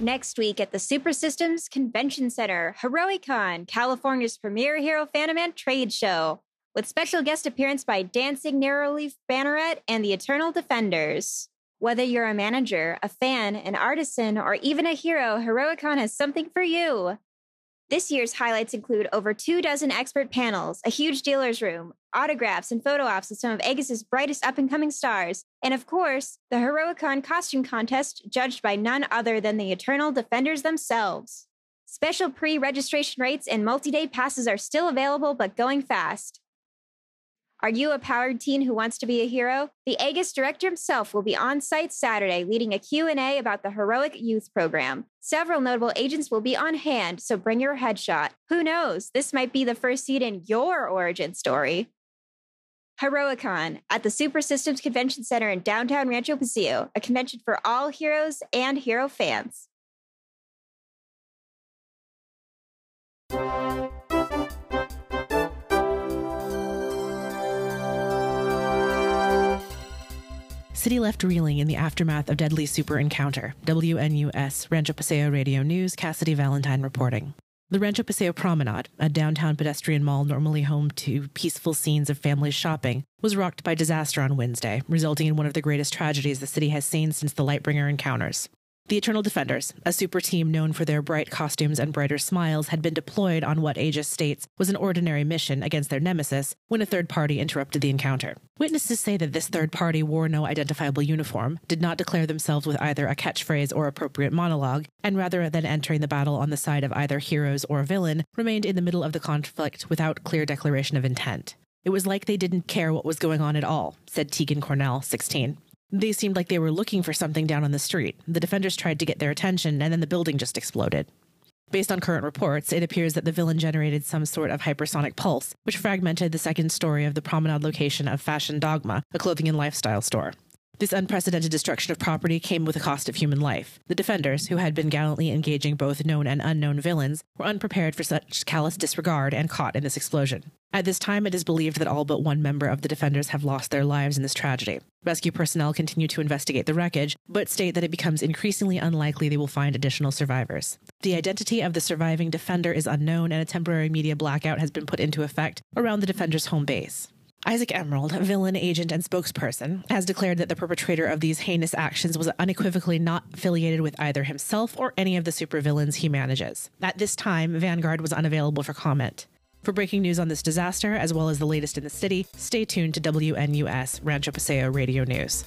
Next week at the Super Systems Convention Center, Heroicon, California's premier hero fandom and trade show, with special guest appearance by Dancing Narrowleaf Banneret and the Eternal Defenders. Whether you're a manager, a fan, an artisan, or even a hero, Heroicon has something for you. This year's highlights include over two dozen expert panels, a huge dealer's room, autographs and photo ops with some of Aegis' brightest up and coming stars, and of course, the Heroicon costume contest judged by none other than the Eternal Defenders themselves. Special pre registration rates and multi day passes are still available but going fast. Are you a powered teen who wants to be a hero? The Aegis director himself will be on site Saturday leading a Q&A about the Heroic Youth Program. Several notable agents will be on hand, so bring your headshot. Who knows? This might be the first seed in your origin story. Heroicon at the Super Systems Convention Center in downtown Rancho Paseo, a convention for all heroes and hero fans. City left reeling in the aftermath of deadly super encounter. WNUS Rancho Paseo Radio News, Cassidy Valentine reporting. The Rancho Paseo Promenade, a downtown pedestrian mall normally home to peaceful scenes of family shopping, was rocked by disaster on Wednesday, resulting in one of the greatest tragedies the city has seen since the Lightbringer encounters. The Eternal Defenders, a super team known for their bright costumes and brighter smiles, had been deployed on what Aegis states was an ordinary mission against their nemesis when a third party interrupted the encounter. Witnesses say that this third party wore no identifiable uniform, did not declare themselves with either a catchphrase or appropriate monologue, and rather than entering the battle on the side of either heroes or villain, remained in the middle of the conflict without clear declaration of intent. It was like they didn't care what was going on at all, said Tegan Cornell, 16. They seemed like they were looking for something down on the street. The defenders tried to get their attention, and then the building just exploded. Based on current reports, it appears that the villain generated some sort of hypersonic pulse, which fragmented the second story of the promenade location of Fashion Dogma, a clothing and lifestyle store. This unprecedented destruction of property came with a cost of human life. The defenders, who had been gallantly engaging both known and unknown villains, were unprepared for such callous disregard and caught in this explosion. At this time, it is believed that all but one member of the defenders have lost their lives in this tragedy. Rescue personnel continue to investigate the wreckage, but state that it becomes increasingly unlikely they will find additional survivors. The identity of the surviving defender is unknown, and a temporary media blackout has been put into effect around the defender's home base. Isaac Emerald, villain, agent, and spokesperson, has declared that the perpetrator of these heinous actions was unequivocally not affiliated with either himself or any of the supervillains he manages. At this time, Vanguard was unavailable for comment. For breaking news on this disaster, as well as the latest in the city, stay tuned to WNUS Rancho Paseo Radio News.